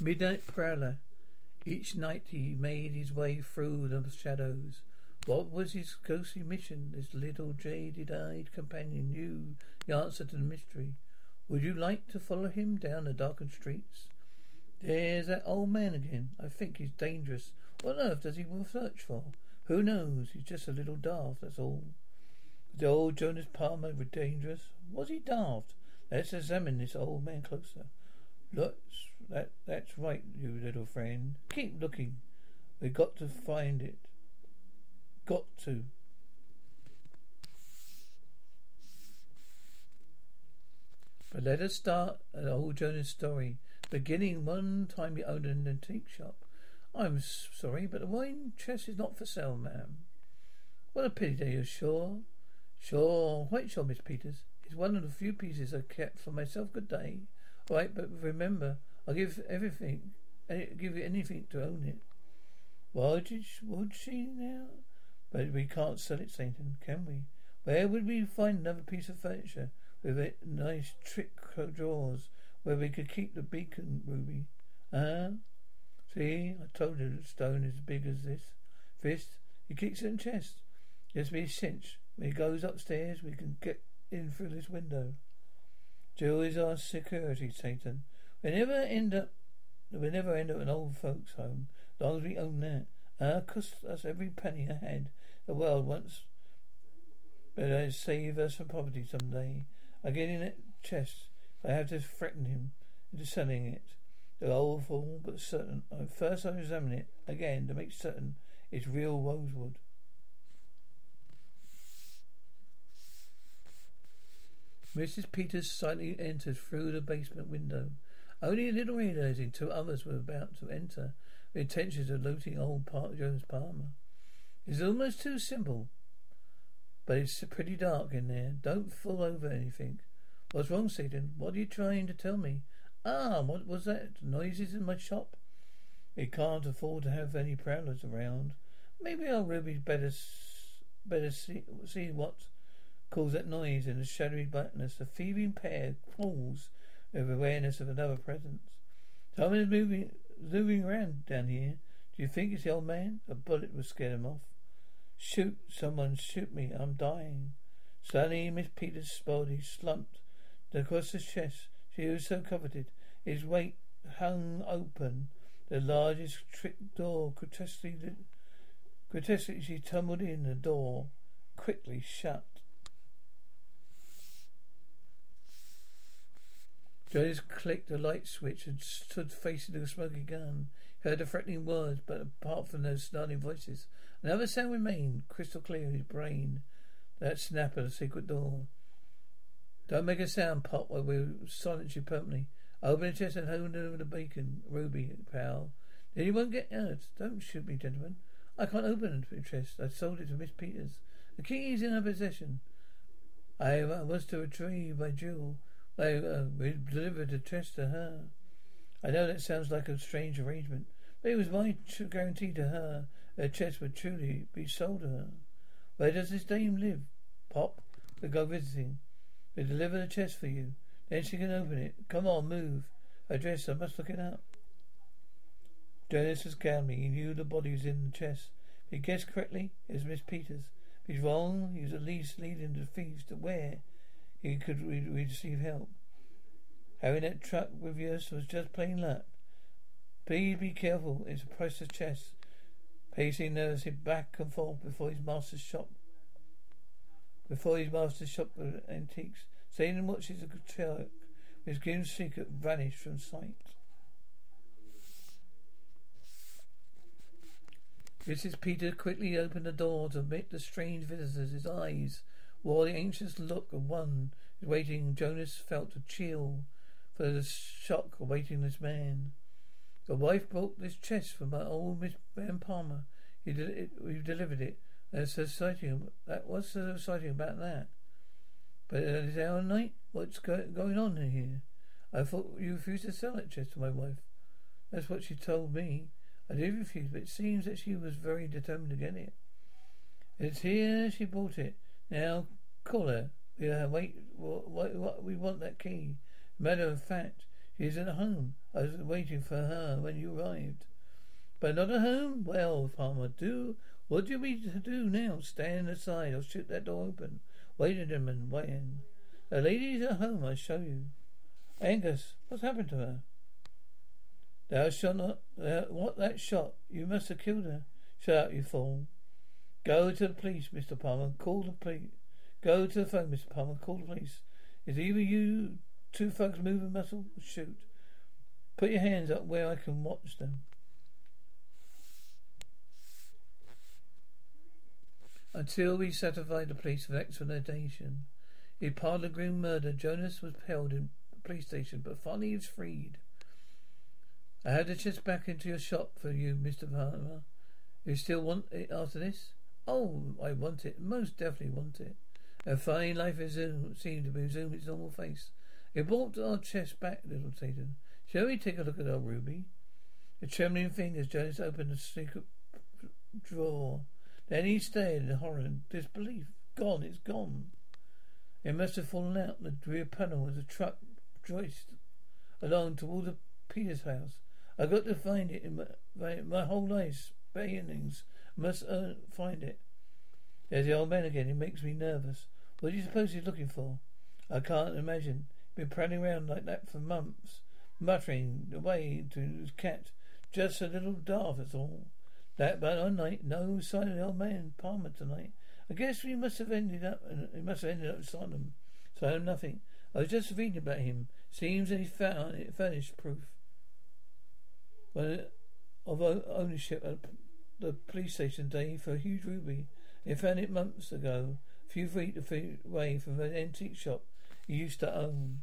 Midnight Prowler. Each night he made his way through the shadows. What was his ghostly mission? This little jaded-eyed companion knew the answer to the mystery. Would you like to follow him down the darkened streets? There's that old man again. I think he's dangerous. What on earth does he want to search for? Who knows? He's just a little daft, that's all. The old Jonas Palmer was dangerous. Was he daft? Let's examine this old man closer. Look, that that's right, you little friend. Keep looking. We've got to find it. Got to. But let us start an old Jonas story. Beginning one time he owned an antique shop. I'm sorry, but the wine chest is not for sale, ma'am. What a pity, are you sure? Sure, quite sure, Miss Peters. It's one of the few pieces I kept for myself. Good day. All right, but remember, I'll give everything, give you anything to own it. Why would, you, would she now? But we can't sell it, Satan, can we? Where would we find another piece of furniture with it nice trick drawers where we could keep the beacon ruby? Ah, see, I told you the stone is as big as this fist. He kicks it in the chest. Just be a cinch. When he goes upstairs, we can get in through this window. Jill is our security, Satan. We never end up. We never end up in old folks' home. Long as we own that. Ah, cost us every penny I had. The world once. But I save us from poverty some day. I get in that chest. I have to threaten him into selling it. The old but certain. First I examine it again to make certain it's real rosewood. Mrs. Peters silently entered through the basement window. Only a little realizing two others were about to enter, with intentions of looting old Park Jones Palmer. It's almost too simple. But it's pretty dark in there. Don't fall over anything. What's wrong, Satan? What are you trying to tell me? Ah, what was that? Noises in my shop? We can't afford to have any prowlers around. Maybe our Ruby's better better see, see what caused that noise in the shadowy blackness. The thieving pair crawls with awareness of another presence. Someone is moving, moving around down here. Do you think it's the old man? A bullet will scare him off. Shoot, someone shoot me. I'm dying. Suddenly, Miss Peters' body slumped across his chest. She was so coveted. His weight hung open. The largest trick door grotesquely, grotesquely she tumbled in. The door quickly shut. Jonas clicked a light switch and stood facing the smoking gun. He heard the threatening words, but apart from those snarling voices, another sound remained crystal clear in his brain. That snap of the secret door. Don't make a sound, Pop, or we'll silence you permanently. Open the chest and hold over the bacon, Ruby, pal. Then you won't get hurt. Don't shoot me, gentlemen. I can't open the chest. I sold it to Miss Peters. The key is in her possession. I was to retrieve my jewel. I uh, delivered a chest to her. I know that sounds like a strange arrangement, but it was my guarantee to her the chest would truly be sold to her. Where does this dame live? Pop, we'll go visiting. We'll deliver the chest for you. Then she can open it. Come on, move. Address, I must look it up. Jonas was gambling. He knew the body was in the chest. If he guessed correctly, it was Miss Peters. If he's wrong, he was at least leading the thieves to where he could re- receive help. Having that truck with us was just plain luck. Please be careful. It's a priceless chest. Pacing nervously back and forth before his master's shop. Before his master's shop of antiques. Satan watches the truck. His grim secret vanished from sight. Mrs. Peter quickly opened the door to admit the strange visitors. His eyes while the anxious look of one waiting, Jonas felt a chill for the shock awaiting this man. The wife brought this chest from my old Miss Van Palmer. He did it, delivered it. That's so exciting. That was so exciting about that. But uh, at this hour of night, what's go- going on here? I thought you refused to sell that chest to my wife. That's what she told me. I did refuse, but it seems that she was very determined to get it. It's here she bought it. Now, call her. We uh, wait. What, what, we want that key. Matter of fact, She is at home. I was waiting for her when you arrived. But not at home? Well, Farmer, do what do you mean to do now? Stand aside. I'll shoot that door open. Wait a minute, wait in. The lady's at home, I show you. Angus, what's happened to her? Thou shalt not uh, what that shot? You must have killed her. Shut up, you fool. Go to the police, Mr. Palmer. Call the police. Go to the phone, Mr. Palmer. Call the police. Is either you two folks moving muscle? Shoot. Put your hands up where I can watch them. Until we satisfy the police of explanation. In part of the grim murder, Jonas was held in the police station, but finally he was freed. I had to chest back into your shop for you, Mr. Palmer. You still want it after this? Oh, I want it. Most definitely want it. A fine life resumed, uh, seemed to resume its normal face. It brought our chest back, little Satan. Shall we take a look at our ruby? The trembling fingers, Jonas opened a secret drawer. Then he stared in horror and disbelief. Gone, it's gone. It must have fallen out. The rear panel as the truck joist along toward the Peters house. I got to find it in my, my, whole life's beginnings. Must uh, find it. There's the old man again. He makes me nervous. What do you suppose he's looking for? I can't imagine. Been prowling around like that for months, muttering away to his cat. Just a little daft, that's all. That but one night, no sign of the old man Palmer tonight. I guess we must have ended up. He must have ended up asylum. So I know nothing. I was just reading about him. Seems that he found it furnished proof Well, of ownership at the police station day for a huge ruby. He found it months ago, a few feet away from an antique shop he used to own.